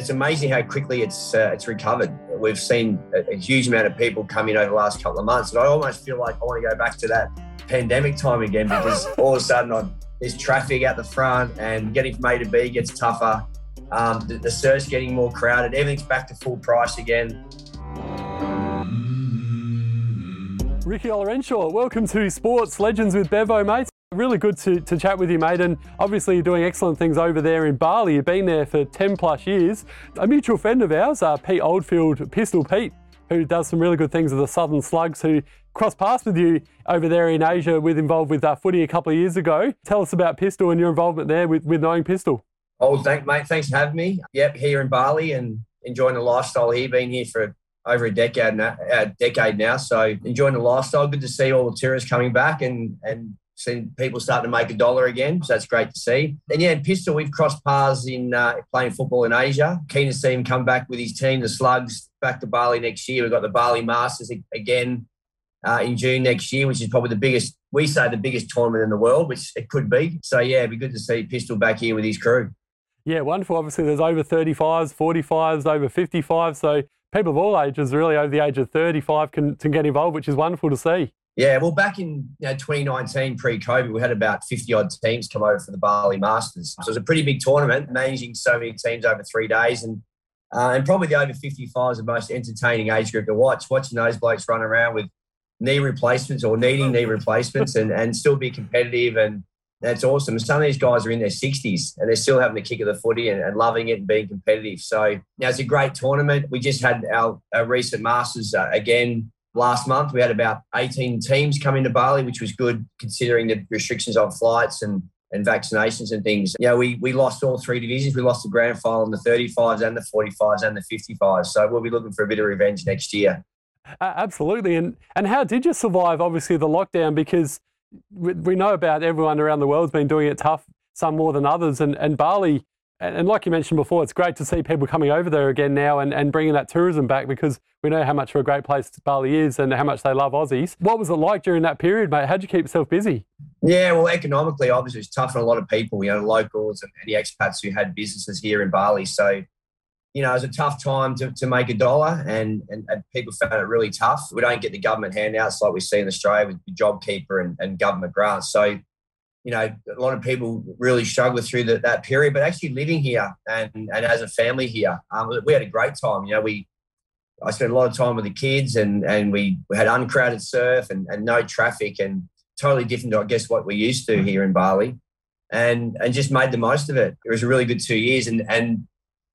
It's amazing how quickly it's uh, it's recovered. We've seen a, a, huge amount of people come in over the last couple of months, and I almost feel like I want to go back to that pandemic time again because all of a sudden I'm, there's traffic out the front, and getting from A to B gets tougher. Um, the, the surf's getting more crowded. Everything's back to full price again. Ricky Olarenshaw, welcome to Sports Legends with Bevo, mate. Really good to, to chat with you, mate. And obviously, you're doing excellent things over there in Bali. You've been there for 10 plus years. A mutual friend of ours, uh, Pete Oldfield, Pistol Pete, who does some really good things with the Southern Slugs, who crossed paths with you over there in Asia, with involved with uh, footy a couple of years ago. Tell us about Pistol and your involvement there with, with knowing Pistol. Oh, thank mate. Thanks for having me. Yep, here in Bali and enjoying the lifestyle here. Been here for over a decade now, a decade now. So enjoying the lifestyle. Good to see all the tourists coming back and and seeing people starting to make a dollar again. So that's great to see. And yeah, in Pistol, we've crossed paths in uh, playing football in Asia. Keen to see him come back with his team, the Slugs, back to Bali next year. We've got the Bali Masters again uh, in June next year, which is probably the biggest, we say the biggest tournament in the world, which it could be. So yeah, it'd be good to see Pistol back here with his crew. Yeah, wonderful. Obviously, there's over 35s, 45s, over 55s. So people of all ages, really over the age of 35, can, can get involved, which is wonderful to see. Yeah, well, back in you know, 2019, pre-COVID, we had about 50 odd teams come over for the Bali Masters. So it was a pretty big tournament, managing so many teams over three days, and uh, and probably the over 55 is the most entertaining age group to watch. Watching those blokes run around with knee replacements or needing knee replacements and, and still be competitive and that's awesome. Some of these guys are in their 60s and they're still having the kick of the footy and, and loving it and being competitive. So now it's a great tournament. We just had our, our recent Masters uh, again last month. We had about 18 teams come into Bali, which was good considering the restrictions on flights and, and vaccinations and things. Yeah, we, we lost all three divisions. We lost the grand final in the 35s and the 45s and the 55s. So we'll be looking for a bit of revenge next year. Uh, absolutely. And, and how did you survive, obviously, the lockdown? Because we know about everyone around the world's been doing it tough, some more than others. And, and Bali, and like you mentioned before, it's great to see people coming over there again now and, and bringing that tourism back because we know how much of a great place Bali is and how much they love Aussies. What was it like during that period, mate? How'd you keep yourself busy? Yeah, well, economically, obviously, it's tough for a lot of people, you know, locals and the expats who had businesses here in Bali. So, you know, it was a tough time to, to make a dollar and, and, and, people found it really tough. We don't get the government handouts like we see in Australia with JobKeeper and, and government grants. So, you know, a lot of people really struggle through the, that period, but actually living here and, and as a family here, um, we had a great time. You know, we, I spent a lot of time with the kids and, and we, we had uncrowded surf and, and no traffic and totally different to, I guess, what we used to here in Bali and, and just made the most of it. It was a really good two years and, and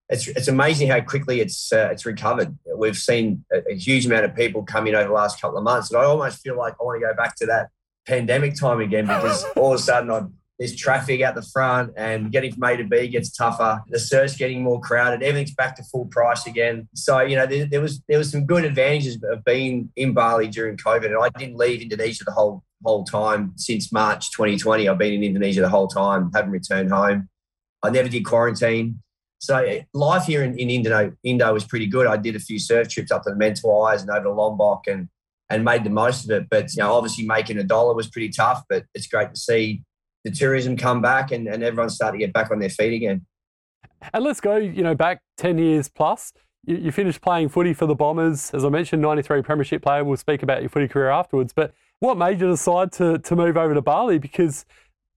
it's it's amazing how quickly it's uh, it's recovered. We've seen a, a, huge amount of people come in over the last couple of months, and I almost feel like I want to go back to that pandemic time again because all of a sudden I'm, there's traffic out the front, and getting from A to B gets tougher. The surf's getting more crowded. Everything's back to full price again. So you know there, there was there was some good advantages of being in Bali during COVID, and I didn't leave Indonesia the whole whole time since March 2020. I've been in Indonesia the whole time, haven't returned home. I never did quarantine. So eh, life here in, in Indo, Indo was pretty good. I did a few surf trips up to the Mentawais and over to Lombok and and made the most of it. But you know, obviously making a dollar was pretty tough. But it's great to see the tourism come back and, and everyone start to get back on their feet again. And let's go, you know, back ten years plus. You, you finished playing footy for the Bombers, as I mentioned, ninety three Premiership player. We'll speak about your footy career afterwards. But what made you decide to to move over to Bali? Because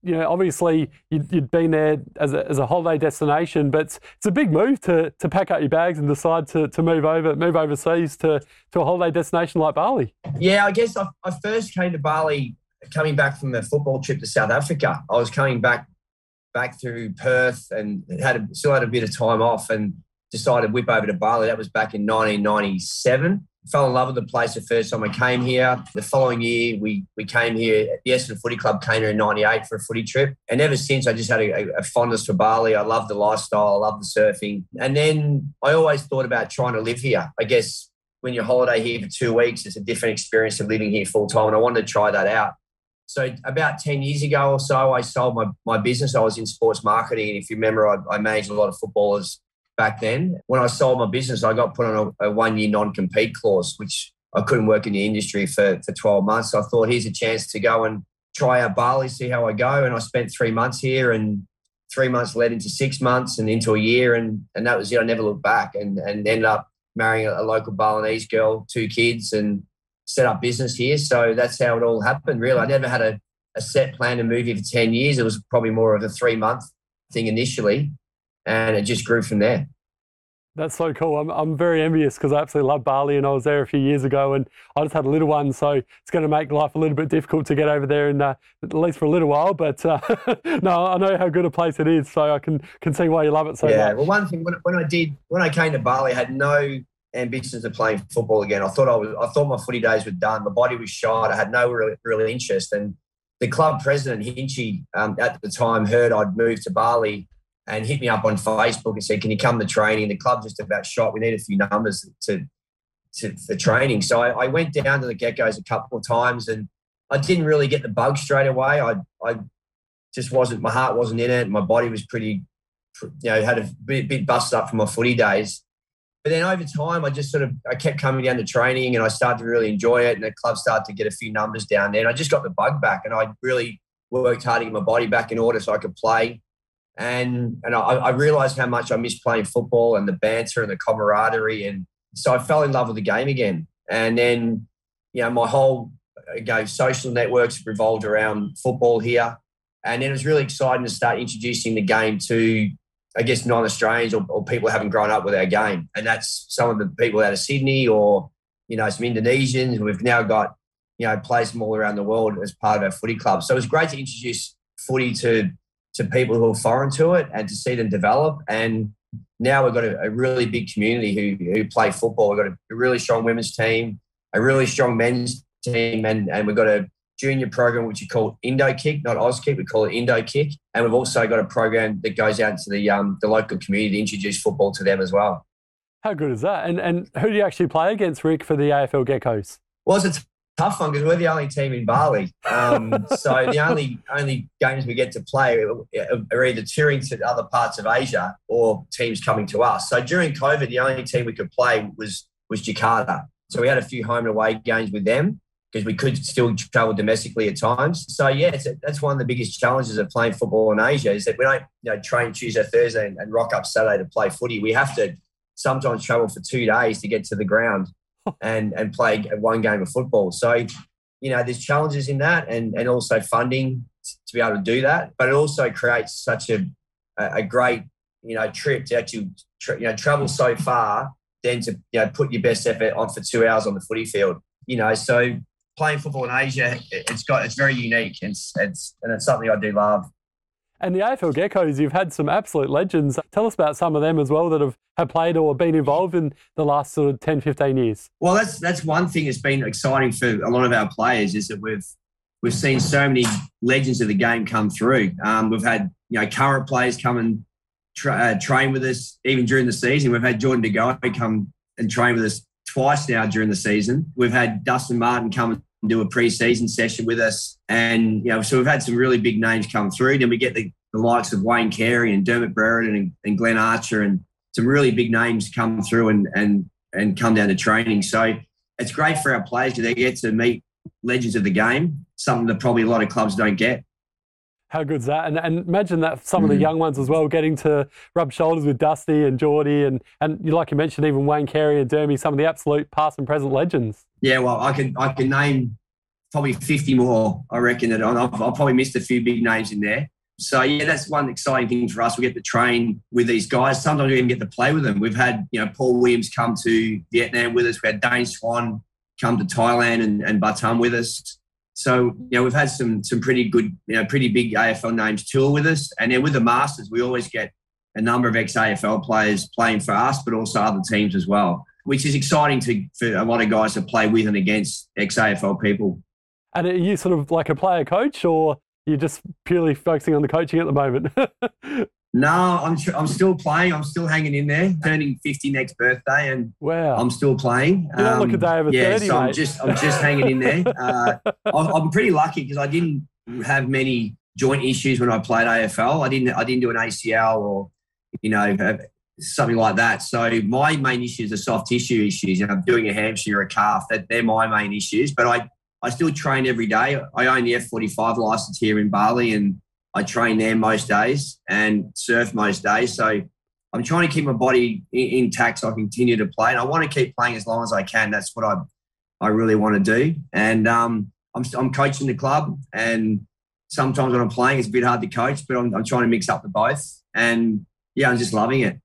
you know, obviously you'd, you'd been there as a, as a holiday destination, but it's, a big move to, to pack up your bags and decide to, to move over move overseas to, to a holiday destination like Bali. Yeah, I guess I, I first came to Bali coming back from a football trip to South Africa. I was coming back back through Perth and had a, still had a bit of time off and decided to whip over to Bali. That was back in 1997 fell in love with the place the first time I came here. The following year, we we came here. At the Essendon Footy Club came here in '98 for a footy trip, and ever since I just had a, a fondness for Bali. I love the lifestyle, I love the surfing, and then I always thought about trying to live here. I guess when you holiday here for two weeks, it's a different experience of living here full time, and I wanted to try that out. So about 10 years ago or so, I sold my, my business. I was in sports marketing. And if you remember, I, I managed a lot of footballers back then. When I sold my business, I got put on a, a one year non compete clause, which I couldn't work in the industry for, for 12 months. So I thought, here's a chance to go and try out Bali, see how I go. And I spent three months here and three months led into six months and into a year, and and that was it. I never looked back, and and ended up marrying a, a local Balinese girl, two kids, and set up business here. So that's how it all happened. Really, I never had a, a set plan to move here for ten years. It was probably more of a three month thing initially, and it just grew from there. That's so cool. I'm, I'm very envious because I absolutely love Bali and I was there a few years ago and I just had a little one. So it's going to make life a little bit difficult to get over there and uh, at least for a little while. But uh, no, I know how good a place it is. So I can, can see why you love it so yeah, much. Yeah. Well, one thing, when, when I did, when I came to Bali, I had no ambitions of playing football again. I thought I was, I thought my footy days were done. My body was shot. I had no real, real interest. And the club president, Hinchy, um, at the time heard I'd moved to Bali and hit me up on Facebook and said, "Can you come to training?" The club just about shot. We need a few numbers to to for training. So I, I went down to the Geckos a couple of times, and I didn't really get the bug straight away. I I just wasn't. My heart wasn't in it. My body was pretty, you know, had a bit, bit busted up from my footy days. But then over time, I just sort of I kept coming down to training, and I started to really enjoy it. And the club started to get a few numbers down there, and I just got the bug back, and I really worked hard to get my body back in order so I could play and and I, I, realized how much I missed playing football and the banter and the camaraderie, and so I fell in love with the game again. And then, you know, my whole uh, go social networks revolved around football here, and then it was really exciting to start introducing the game to, I guess, non-Australians or, or people who haven't grown up with our game, and that's some of the people out of Sydney or you know some Indonesians. We've now got you know players from all around the world as part of our footy club. So it was great to introduce footy to to people who are foreign to it and to see them develop. And now we've got a, a really big community who, who play football. We've got a, a, really strong women's team, a really strong men's team, and, and we've got a junior program which we call Indo Kick, not Oz Kick. We call it Indo Kick, and we've also got a program that goes out to the um, the local community to introduce football to them as well. How good is that? And and who do you actually play against, Rick, for the AFL Geckos? Well, it's tough one because we're the only team in Bali. Um, so the only only games we get to play are either touring to other parts of Asia or teams coming to us. So during COVID, the only team we could play was was Jakarta. So we had a few home and away games with them because we could still travel domestically at times. So yeah, that's one of the biggest challenges of playing football in Asia is that we don't you know train Tuesday, Thursday, and, and rock up Saturday to play footy. We have to sometimes travel for two days to get to the ground and and play one game of football. So, you know, there's challenges in that, and and also funding to be able to do that. But it also creates such a a great you know trip to actually you know travel so far, then to you know put your best effort on for two hours on the footy field. You know, so playing football in Asia, it's got it's very unique, it's, it's and it's something I do love. And the AFL Geckos, you've had some absolute legends. Tell us about some of them as well that have, have played or been involved in the last sort of 10, 15 years. Well, that's that's one thing that's been exciting for a lot of our players is that we've we've seen so many legends of the game come through. Um, we've had you know current players come and tra- uh, train with us even during the season. We've had Jordan De Goey come and train with us twice now during the season. We've had Dustin Martin come do a pre-season session with us. And, you know, so we've had some really big names come through. Then we get the, the likes of Wayne Carey and Dermot Brereton and, and Glenn Archer and some really big names come through and, and, and come down to training. So it's great for our players because they get to meet legends of the game, something that probably a lot of clubs don't get. How good's that? And, and imagine that some of the mm. young ones as well getting to rub shoulders with Dusty and Geordie and and like you mentioned, even Wayne Carey and Dermy, some of the absolute past and present legends. Yeah, well, I can I can name probably fifty more. I reckon that I've, I've probably missed a few big names in there. So yeah, that's one exciting thing for us. We get to train with these guys. Sometimes we even get to play with them. We've had you know Paul Williams come to Vietnam with us. We had Dane Swan come to Thailand and, and Batam with us. So you know we've had some some pretty good you know pretty big AFL names tour with us, and then with the Masters we always get a number of ex AFL players playing for us, but also other teams as well, which is exciting to for a lot of guys to play with and against ex AFL people. And are you sort of like a player coach, or you're just purely focusing on the coaching at the moment? No, I'm I'm still playing. I'm still hanging in there. Turning 50 next birthday, and wow, I'm still playing. You don't um, look a day over yeah, 30, so mate. I'm just I'm just hanging in there. Uh, I'm pretty lucky because I didn't have many joint issues when I played AFL. I didn't I didn't do an ACL or you know something like that. So my main issues are soft tissue issues. You know, doing a hamstring or a calf. That they're my main issues. But I I still train every day. I own the F45 license here in Bali, and I train there most days and surf most days. So I'm trying to keep my body intact so I continue to play. And I want to keep playing as long as I can. That's what I I really want to do. And um, I'm, I'm coaching the club. And sometimes when I'm playing, it's a bit hard to coach, but I'm, I'm trying to mix up the both. And yeah, I'm just loving it.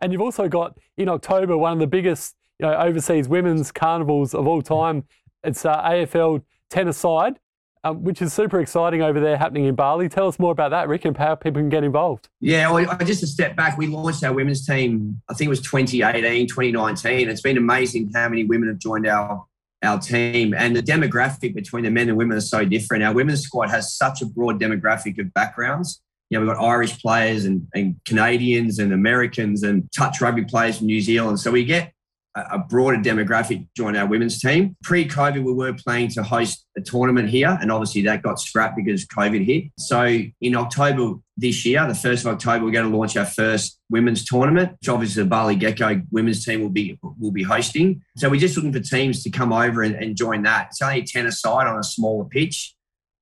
And you've also got in October one of the biggest you know, overseas women's carnivals of all time. It's uh, AFL Tennis-a-Side um, which is super exciting over there happening in Bali. Tell us more about that, Rick, and how people can get involved. Yeah, well, just a step back, we launched our women's team, I think it was 2018, 2019. It's been amazing how many women have joined our our team and the demographic between the men and women are so different. Our women's squad has such a broad demographic of backgrounds. You know, we've got Irish players and, and Canadians and Americans and touch rugby players from New Zealand. So we get a broader demographic join our women's team. Pre COVID, we were planning to host a tournament here, and obviously that got scrapped because COVID hit. So in October this year, the 1st of October, we're going to launch our first women's tournament, which obviously the Bali Gecko women's team will be will be hosting. So we're just looking for teams to come over and, and join that. It's only a tennis-a-side on a smaller pitch.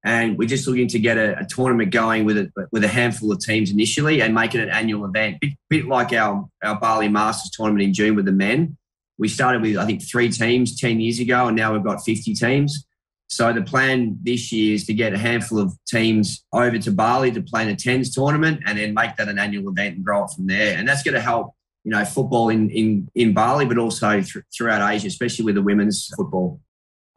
And we're just looking to get a, a, tournament going with a, with a handful of teams initially and make it an annual event, bit, bit like our, our Bali Masters tournament in June with the men we started with, I think, three teams 10 years ago, and now we've got 50 teams. So the plan this year is to get a handful of teams over to Bali to play in a tens tournament and then make that an annual event and grow it from there. And that's going to help, you know, football in, in, in Bali, but also th- throughout Asia, especially with the women's football.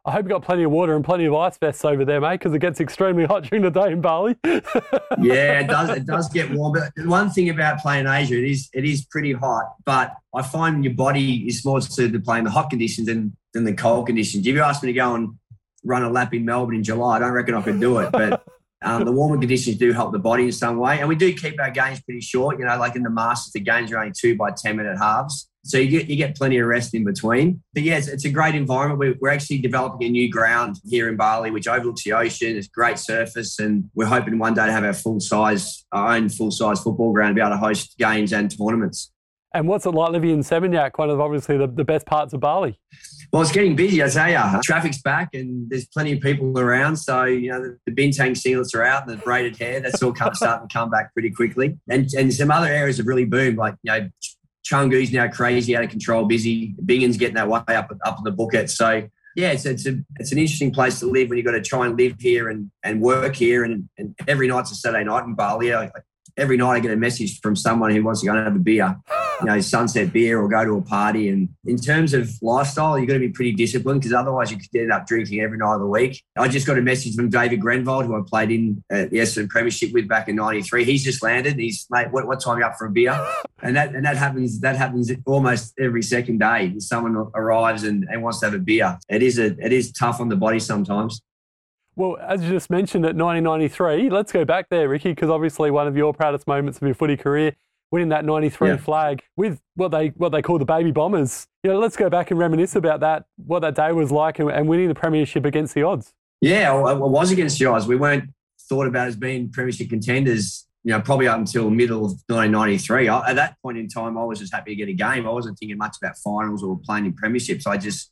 I hope you got plenty of water and plenty of ice vests over there, mate, because it gets extremely hot during the day in Bali. yeah, it does. It does get warm. But one thing about playing Asia, it is it is pretty hot. But I find your body is more suited to playing the hot conditions than than the cold conditions. If you asked me to go and run a lap in Melbourne in July, I don't reckon I could do it. But um, the warmer conditions do help the body in some way, and we do keep our games pretty short. You know, like in the Masters, the games are only two by ten minute halves. So you get you get plenty of rest in between. But yes, it's, a great environment. We're, we're actually developing a new ground here in Bali, which overlooks the ocean. It's great surface, and we're hoping one day to have our full size, our own full size football ground, to be able to host games and tournaments. And what's it like living in Seminyak, one of obviously the, the best parts of Bali? Well, it's getting busy, I tell you. Traffic's back and there's plenty of people around. So, you know, the, the bintang singlets are out and the braided hair, that's all come, starting to come back pretty quickly. And, and some other areas have really boomed, like, you know, Canggu's now crazy, out of control, busy. Bingin's getting that way up up in the Bukit. So yeah, it's it's a it's an interesting place to live when you've got to try and live here and, and work here. And, and every night's a Saturday night in Bali. Like, every night I get a message from someone who wants to go and have a beer you know, sunset beer or go to a party. And in terms of lifestyle, you've got to be pretty disciplined because otherwise you could end up drinking every night of the week. I just got a message from David Grenville, who I played in at the Essendon Premiership with back in '93. He's just landed. He's mate, what, what time you up for a beer? And that and that happens. That happens almost every second day. Someone arrives and, and wants to have a beer. It is a it is tough on the body sometimes. Well, as you just mentioned at 1993, let's go back there, Ricky, because obviously one of your proudest moments of your footy career winning that 93 yeah. flag with what they what they call the baby bombers. You know, let's go back and reminisce about that, what that day was like and, and winning the premiership against the odds. Yeah, it was against the odds. We weren't thought about as being premiership contenders, you know, probably up until middle of 1993. I, at that point in time, I was just happy to get a game. I wasn't thinking much about finals or playing in premierships. I just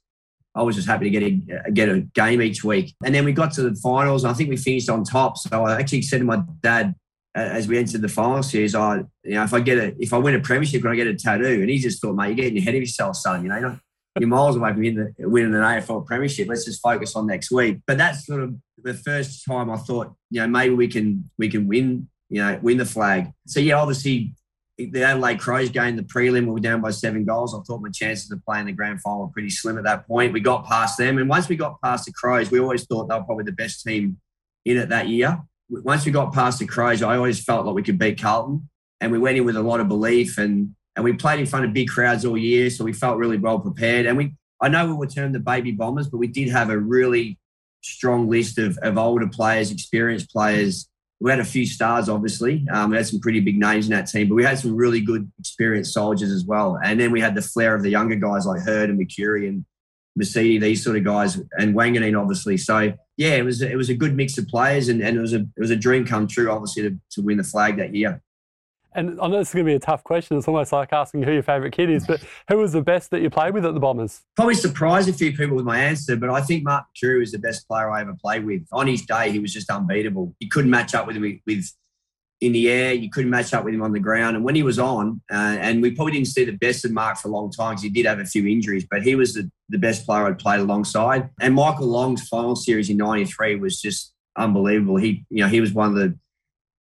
I was just happy to get a get a game each week. And then we got to the finals, and I think we finished on top. So I actually said to my dad, as we entered the final series, I, you know, if I get a, if I win a premiership, can I get a tattoo? And he just thought, mate, you're getting ahead of yourself, son. You know, you're, miles away from winning, winning an AFL premiership. Let's just focus on next week. But that's sort of the first time I thought, you know, maybe we can, we can win, you know, win the flag. So yeah, obviously the Adelaide Crows game, the prelim, we were down by seven goals. I thought my chances of playing the grand final were pretty slim at that point. We got past them. And once we got past the Crows, we always thought they were probably the best team in it that year once we got past the Crows, I always felt like we could beat Carlton, and we went in with a lot of belief, and and we played in front of big crowds all year, so we felt really well prepared. And we, I know we were termed the baby bombers, but we did have a really strong list of, of older players, experienced players. We had a few stars, obviously. Um, we had some pretty big names in that team, but we had some really good, experienced soldiers as well. And then we had the flair of the younger guys like Hird and Mercuri and Mercedes, these sort of guys, and Wanganeen, obviously. So yeah, it was it was a good mix of players, and, and it was a it was a dream come true, obviously, to, to win the flag that year. And I know this is going to be a tough question. It's almost like asking who your favourite kid is, but who was the best that you played with at the Bombers? Probably surprised a few people with my answer, but I think Mark Drew is the best player I ever played with. On his day, he was just unbeatable. You couldn't match up with him with in the air. You couldn't match up with him on the ground. And when he was on, uh, and we probably didn't see the best of Mark for a long time because he did have a few injuries, but he was the, the best player I'd played alongside. And Michael Long's final series in '93 was just unbelievable. He, you know, he was one of the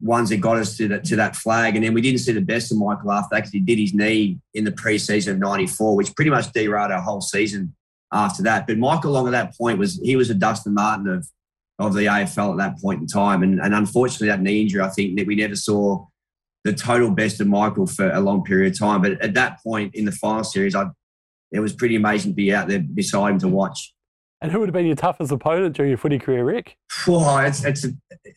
ones that got us to that to that flag. And then we didn't see the best of Michael after that because he did his knee in the preseason of '94, which pretty much derailed our whole season after that. But Michael Long at that point was he was a Dustin Martin of of the AFL at that point in time. And, and unfortunately, that knee injury, I think that we never saw the total best of Michael for a long period of time. But at that point in the final series, I it was pretty amazing to be out there beside him to watch. And who would have been your toughest opponent during your footy career, Rick? Well, it's, it's, a,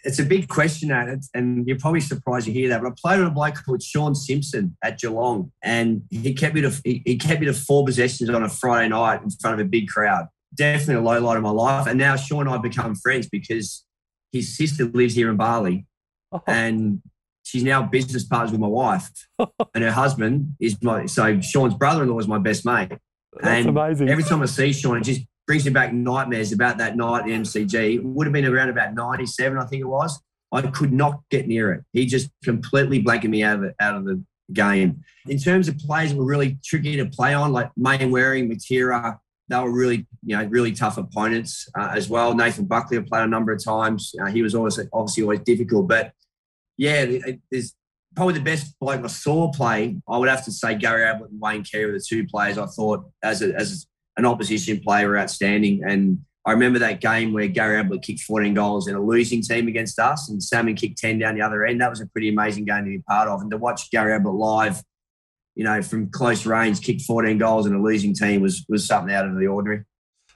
it's a big question, that, and you're probably surprised to hear that. But I played with a bloke called Sean Simpson at Geelong, and he kept me to he, he kept me to four possessions on a Friday night in front of a big crowd. Definitely a low light of my life. And now Sean and I have become friends because his sister lives here in Bali, oh. and she's now business partners with my wife, and her husband is my so Sean's brother-in-law is my best mate. That's and amazing. Every time I see Sean, it just brings me back nightmares about that night at MCG. It would have been around about 97, I think it was. I could not get near it. He just completely blanketed me out of, out of the game. In terms of players were really tricky to play on, like Mayne Waring, Matera, they were really, you know, really tough opponents uh, as well. Nathan Buckley I played a number of times. Uh, he was always obviously always difficult, but yeah, there's probably the best bloke I saw play. I would have to say Gary Ablett and Wayne Carey were the two players I thought as a, as an opposition player outstanding. And I remember that game where Gary Ablett kicked 14 goals in a losing team against us, and Salmon kicked 10 down the other end. That was a pretty amazing game to be part of. And to watch Gary Ablett live, you know, from close range, kick 14 goals in a losing team was was something out of the ordinary.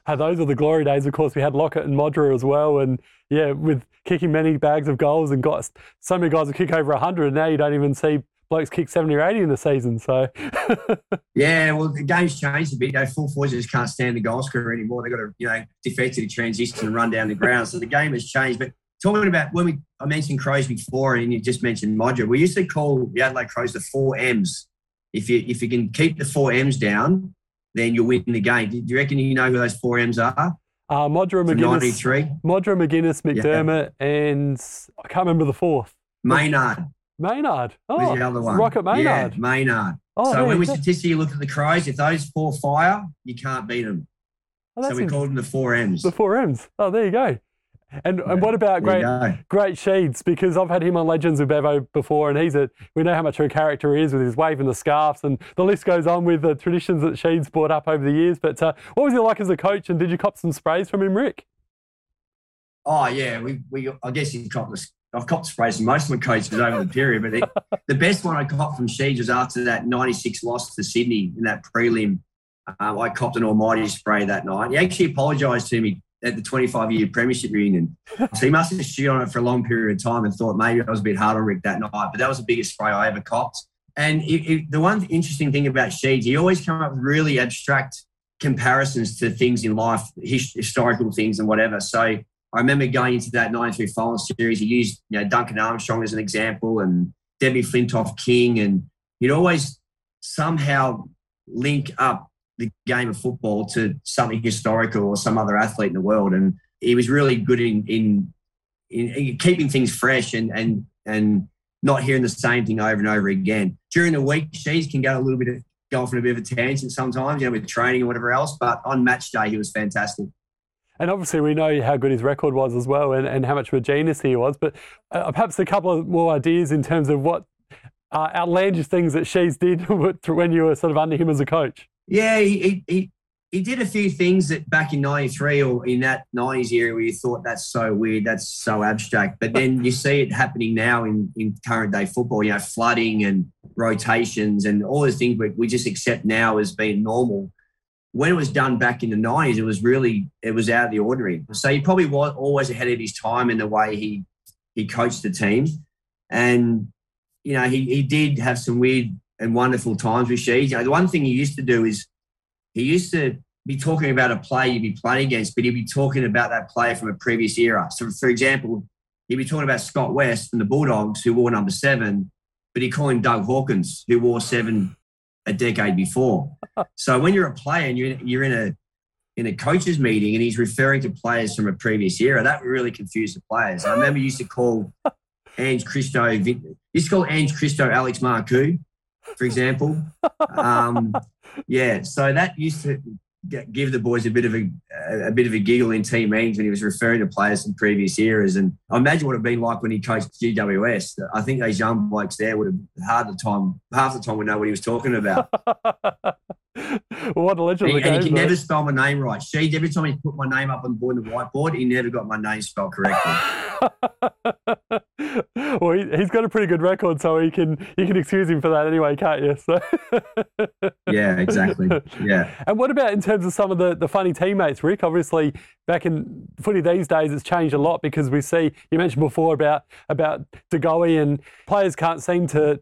Hey, those are the glory days. Of course, we had Lockett and Modra as well, and yeah, with kicking many bags of goals and got so many guys who kick over 100. And Now you don't even see blokes kick 70 or 80 in the season. So, yeah, well, the game's changed a bit. You know, full forwards just can't stand the goal scorer anymore. They've got to, you know, defensively transition and run down the ground. So the game has changed. But talking about when we, I mentioned Crows before, and you just mentioned Modra. We used to call the Adelaide Crows the four M's. If you if you can keep the four M's down, then you'll win the game. Do you reckon you know who those four M's are? Uh, Modra McGuinness, Modra McGuinness, McDermott, yeah. and I can't remember the fourth. Maynard. Maynard. Oh, the other one. Rocket Maynard. Yeah, Maynard. Oh, so when we statistically look at the Crows, if those four fire, you can't beat them. Oh, so we called them the four M's. The four M's. Oh, there you go. And yeah, and what about great great Sheeds? Because I've had him on Legends with Bevo before, and he's a we know how much of a character he is with his waving the scarves, and the list goes on with the traditions that Sheeds brought up over the years. But uh, what was he like as a coach, and did you cop some sprays from him, Rick? Oh yeah, we, we I guess he copped the I've copped sprays from most of my coaches over the period, but the, the best one I copped from Sheeds was after that 96 loss to Sydney in that prelim. Um, I copped an almighty spray that night. He actually apologised to me at the 25 year premiership reunion. So he must have chewed on it for a long period of time and thought maybe I was a bit hard on Rick that night. But that was the biggest spray I ever copped. And it, it, the one interesting thing about Sheeds, he always come up with really abstract comparisons to things in life, his, historical things and whatever. So I remember going into that 93 final series, he used you know, Duncan Armstrong as an example and Debbie Flintoff King. And he'd always somehow link up the game of football to something historical or some other athlete in the world. And he was really good in, in, in keeping things fresh and, and, and not hearing the same thing over and over again. During the week, Sheeds can go a little bit of, go off on a bit of a tangent sometimes, you know, with training or whatever else. But on match day, he was fantastic. And obviously, we know how good his record was as well and, and how much of a genius he was. But uh, perhaps a couple of more ideas in terms of what uh, outlandish things that Sheeds did when you were sort of under him as a coach. Yeah, he, he, he did a few things that back in 93 or in that 90s era where you thought that's so weird, that's so abstract. But then you see it happening now in, in current day football, you know, flooding and rotations and all those things we, we just accept now as being normal when it was done back in the 90s, it was really, it was out of the ordinary. So he probably was always ahead of his time in the way he, he coached the team. And, you know, he, he did have some weird and wonderful times with Sheeds. You know, the one thing he used to do is he used to be talking about a player you'd be playing against, but he'd be talking about that player from a previous era. So, for example, he'd be talking about Scott West from the Bulldogs, who wore number seven, but he called him Doug Hawkins, who wore seven a decade before. so when you're a player and you're, you're in a in a coaches meeting and he's referring to players from a previous era, that really confused the players. I remember used to call Ange Christo, used to call Ange Christo Alex Marcou, for example. Um, yeah, so that used to give the boys a bit of a, a bit of a giggle in team meetings when he was referring to players from previous eras. And I imagine what it'd been like when he coached GWS. I think those young blokes there would have hard the time, half the time would know what he was talking about. what a legend! And, and he can never spell my name right. She every time he put my name up on the board the whiteboard, he never got my name spelled correctly. well, he, has got a pretty good record, so he can you can excuse him for that anyway, can't you? So. yeah, exactly. Yeah. And what about in terms of some of the, the funny teammates, Rick? Obviously, back in footy these days, it's changed a lot because we see you mentioned before about about De Goey and players can't seem to,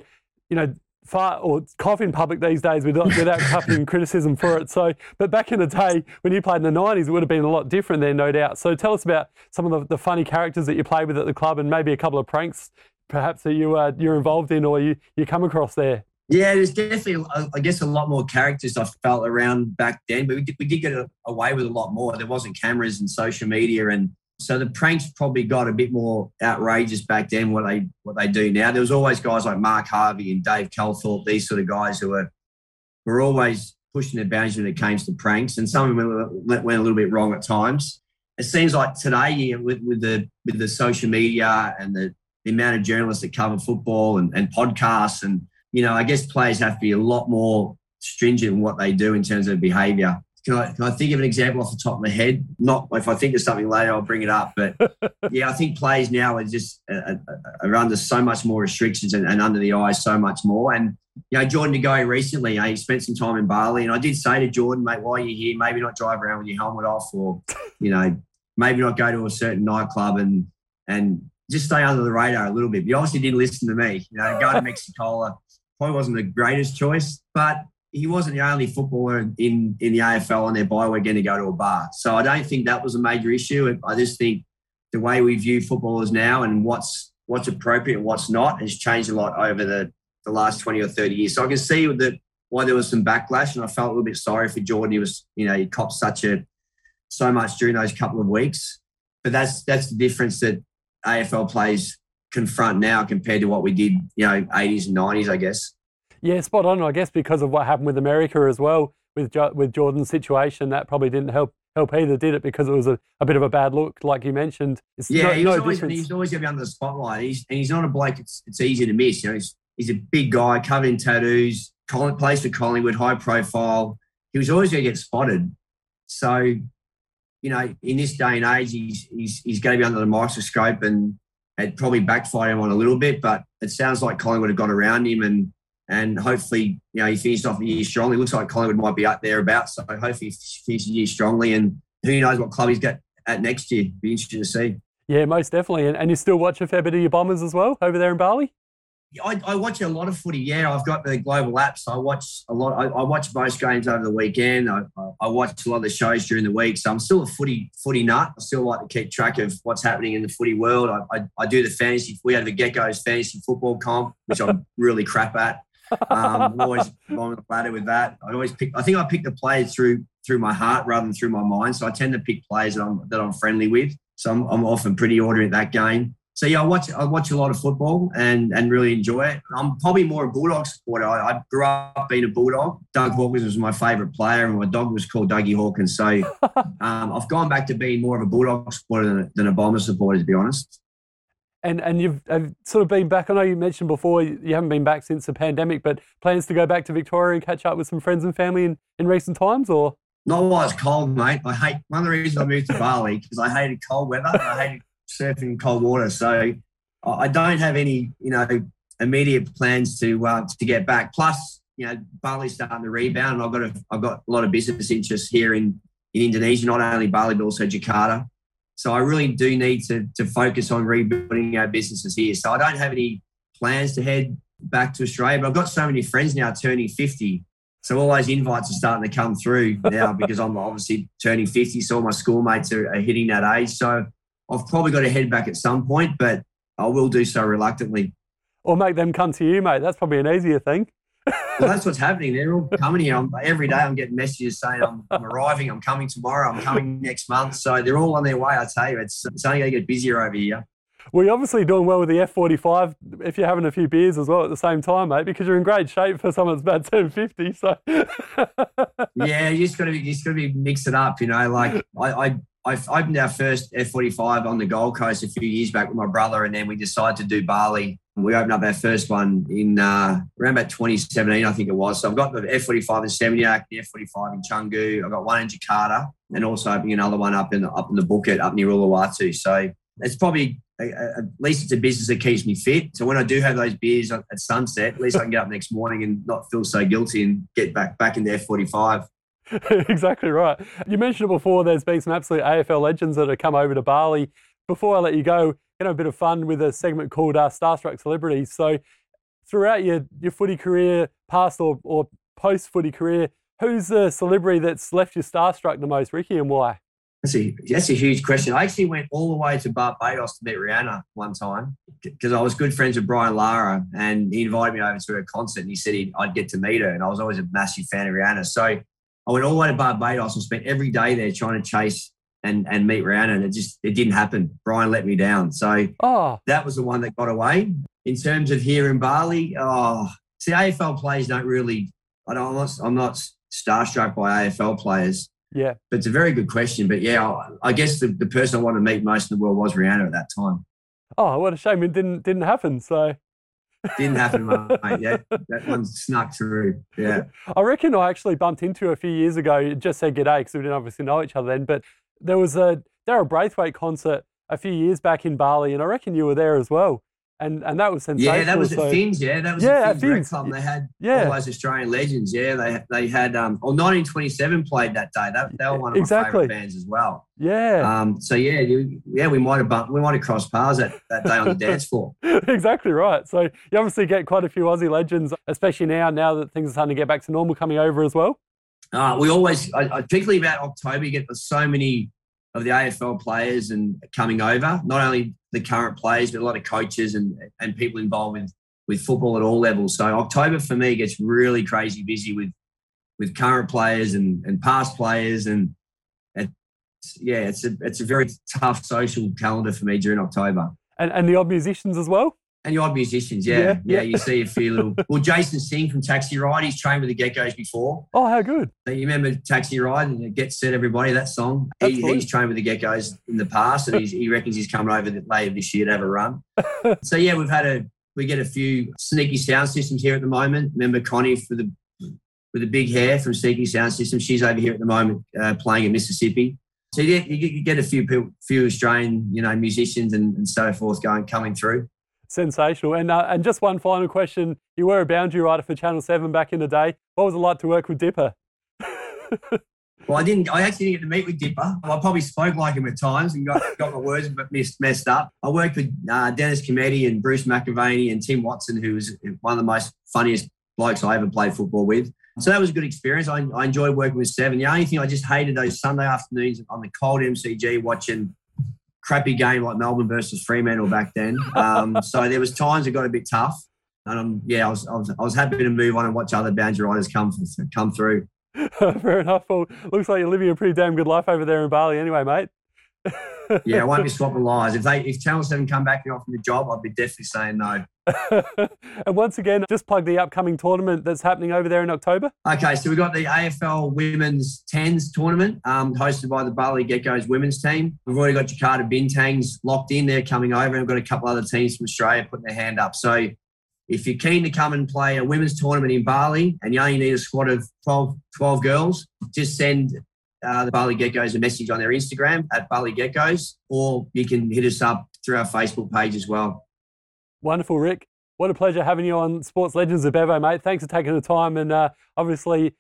you know, fart or cough in public these days without, without criticism for it. So, but back in the day when you played in the 90s, it would have been a lot different there, no doubt. So, tell us about some of the, the funny characters that you played with at the club and maybe a couple of pranks perhaps that you uh, you're involved in or you, you come across there. Yeah, there's definitely, I guess, a lot more characters I felt around back then, but we did, we did get away with a lot more. There wasn't cameras and social media and so the pranks probably got a bit more outrageous back then what they what they do now. There was always guys like Mark Harvey and Dave Calthorpe, these sort of guys who were were always pushing their boundaries when it came to pranks, and some of them went, went a little bit wrong at times. It seems like today, with, with the with the social media and the, the amount of journalists that cover football and, and podcasts, and you know, I guess players have to be a lot more stringent in what they do in terms of behaviour. Can I, can I think of an example off the top of my head? Not if I think of something later, I'll bring it up. But yeah, I think players now are just uh, uh, are under so much more restrictions and, and, under the eyes so much more. And you know, Jordan De Goey recently, he spent some time in Bali, and I did say to Jordan, mate, while you're here, maybe not drive around with your helmet off, or you know, maybe not go to a certain nightclub and and just stay under the radar a little bit. But he obviously didn't listen to me. You know, go to Mexicola probably wasn't the greatest choice, but he wasn't the only footballer in, in the AFL on their bye week going to go to a bar. So I don't think that was a major issue. I just think the way we view footballers now and what's what's appropriate and what's not has changed a lot over the, the last 20 or 30 years. So I can see that why there was some backlash and I felt a little bit sorry for Jordan. He was, you know, he copped such a so much during those couple of weeks. But that's that's the difference that AFL players confront now compared to what we did, you know, 80s and 90s, I guess. Yeah, spot on. I guess because of what happened with America as well, with with Jordan's situation, that probably didn't help help either, did it? Because it was a, a bit of a bad look, like you mentioned. It's yeah, no, he's, no always, he's always going to be under the spotlight. He's, and he's not a bloke it's, it's easy to miss. You know, he's, he's a big guy, covered in tattoos, plays for Collingwood, high profile. He was always going to get spotted. So, you know, in this day and age, he's, he's, he's going to be under the microscope and it probably backfired him on a little bit, but it sounds like Collingwood have got around him and and hopefully, you know, he finished off the year strongly. Looks like Collingwood might be up there about. So hopefully, he finishes the year strongly. And who knows what club he's got at next year? Be interesting to see. Yeah, most definitely. And, and you still watch a fair bit of your Bombers as well over there in Bali? I, I, watch a lot of footy. Yeah, I've got the global apps. I watch a lot. I, I watch most games over the weekend. I, I, watch a lot of the shows during the week. So I'm still a footy footy nut. I still like to keep track of what's happening in the footy world. I, I, I do the fantasy. We have the Geckos fantasy football comp, which I'm really crap at. Um, I'm always on the ladder with that. I always pick. I think I pick the players through through my heart rather than through my mind. So I tend to pick players that I'm that I'm friendly with. So I'm, I'm often pretty ordinary at that game. So yeah, I watch I watch a lot of football and and really enjoy it. I'm probably more a Bulldog supporter. I, I grew up being a Bulldog. Doug Hawkins was my favourite player, and my dog was called Dougie Hawkins. So um, I've gone back to being more of a Bulldog supporter than, than a Bomber supporter, to be honest. And and you've sort of been back. I know you mentioned before you haven't been back since the pandemic, but plans to go back to Victoria and catch up with some friends and family in, in recent times, or not while it's cold, mate. I hate one of the reasons I moved to Bali because I hated cold weather. I hated surfing in cold water, so I don't have any you know immediate plans to uh, to get back. Plus, you know, Bali's starting to rebound, and I've got a, I've got a lot of business interests here in in Indonesia, not only Bali but also Jakarta. So I really do need to, to focus on rebuilding our businesses here. So I don't have any plans to head back to Australia, but I've got so many friends now turning 50. So all those invites are starting to come through now because I'm obviously turning 50. So all my schoolmates are, are hitting that age. So I've probably got to head back at some point, but I will do so reluctantly. or make them come to you, mate. That's probably an easier thing. Well, that's what's happening. They're all coming here. I'm, every day I'm getting messages saying I'm, I'm, arriving, I'm coming tomorrow, I'm coming next month. So they're all on their way. I tell you, it's, it's only going to get busier over here. Well, you're obviously doing well with the F45 if you're having a few beers as well at the same time, mate, because you're in great shape for someone that's about 1050. So yeah, you just got to be, you just got to be mix it up. You know, like I, I I opened our first F45 on the Gold Coast a few years back with my brother, and then we decided to do Bali. We opened up our first one in uh, around about 2017, I think it was. So I've got the F45 in Seminyak, the F45 in Canggu. I've got one in Jakarta, and also opening another one up in the, up in the Bukit up near Uluwatu. So it's probably at least it's a business that keeps me fit. So when I do have those beers at sunset, at least I can get up next morning and not feel so guilty and get back back in the F45. exactly right. You mentioned it before. There's been some absolute AFL legends that have come over to Bali. Before I let you go, you know, a bit of fun with a segment called uh, Starstruck Celebrities. So, throughout your your footy career, past or, or post footy career, who's the celebrity that's left you starstruck the most, Ricky, and why? That's a, that's a huge question. I actually went all the way to Barbados to meet Rihanna one time because I was good friends with Brian Lara and he invited me over to a concert and he said he, I'd get to meet her. And I was always a massive fan of Rihanna. So I went all the way to Barbados and spent every day there trying to chase and, and meet Rihanna. And it just, it didn't happen. Brian let me down. So oh. that was the one that got away. In terms of here in Bali, oh, see, AFL players don't really, I don't, I'm not, I'm not starstruck by AFL players. Yeah. But it's a very good question. But yeah, I, I guess the, the person I wanted to meet most in the world was Rihanna at that time. Oh, what a shame it didn't didn't happen. So didn't happen, mate. Yeah, that one snuck through. Yeah. I reckon I actually bumped into a few years ago. Just said g'day because we didn't obviously know each other then. But there was a Daryl Braithwaite concert a few years back in Bali, and I reckon you were there as well and and that was sensational. Yeah, that was so, at Finns. Yeah, that was yeah, at Finns Club. They had yeah. all those Australian legends. Yeah, they they had um, or 1927 played that day. That they were one of exactly. my favourite bands as well. Yeah. Um. So yeah, you, yeah, we might have bumped, we might have crossed paths that, that day on the dance floor. exactly right. So you obviously get quite a few Aussie legends, especially now now that things are starting to get back to normal, coming over as well. Uh, we always, I, particularly about October, you get so many of the AFL players and coming over. Not only the current players, but a lot of coaches and, and people involved with, with football at all levels. So October for me gets really crazy busy with with current players and, and past players and it's, yeah, it's a it's a very tough social calendar for me during October. And and the odd musicians as well. And the odd musicians, yeah. Yeah, yeah. you see a few little. Well, Jason Singh from Taxiride, he's trained with the Geckos before. Oh, how good. So you remember Taxiride and Get Set Everybody, that song? He, he's trained with the Geckos in the past and he reckons he's coming over later this year to have a run. so, yeah, we've had a, we get a few sneaky sound systems here at the moment. Remember Connie for the, with the big hair from Sneaky Sound System. She's over here at the moment uh, playing in Mrs Sippy. So you get, you get a few people, few Australian, you know, musicians and, and so forth going coming through sensational. And uh, and just one final question: You were a boundary rider for Channel Seven back in the day. What was it like to work with Dipper? well, I didn't. I actually didn't get to meet with Dipper. I probably spoke like him at times and got, got my words messed, messed up. I worked with uh, Dennis Cometti and Bruce McAvaney and Tim Watson, who was one of the most funniest blokes I ever played football with. So that was a good experience. I, I enjoyed working with Seven. The only thing I just hated those Sunday afternoons on the cold MCG watching crappy game like Melbourne versus Fremantle back then. Um, so there was times it got a bit tough. And um, yeah, I was, I was, I was happy to move on and watch other boundary riders come come through. Fair enough. Well, looks like you're living a pretty damn good life over there in Bali, anyway, mate yeah, I won't be swapping lies. If they if Channel Seven come back and offer me the job, I'd be definitely saying no. and once again, just plug the upcoming tournament that's happening over there in October. Okay, so we've got the AFL Women's Tens tournament um, hosted by the Bali Geckos women's team. We've already got Jakarta Bintangs locked in. They're coming over, and we've got a couple other teams from Australia putting their hand up. So if you're keen to come and play a women's tournament in Bali and you only need a squad of 12, 12 girls, just send uh, the Bali Geckos a message on their Instagram at Bali Geckos, or you can hit us up through our Facebook page as well. Wonderful, Rick. What a pleasure having you on Sports Legends of Bevo, mate. Thanks for taking the time. And uh, obviously,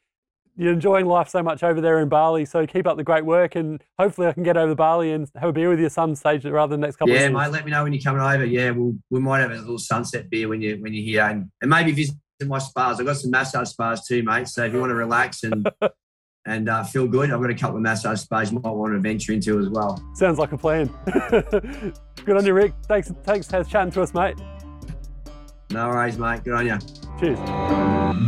you're enjoying life so much over there in Bali. So keep up the great work. And hopefully, I can get over to Bali and have a beer with you some stage rather than the next couple yeah, of years. Yeah, mate, let me know when you're coming over. Yeah, we'll, we might have a little sunset beer when, you, when you're here. And, and maybe visit my spas. I've got some massage spas too, mate. So if you want to relax and and uh, feel good. I've got a couple of massage spas you might want to venture into as well. Sounds like a plan. good on you, Rick. Thanks, thanks for chatting to us, mate. No worries, mate. Good on you. Cheers.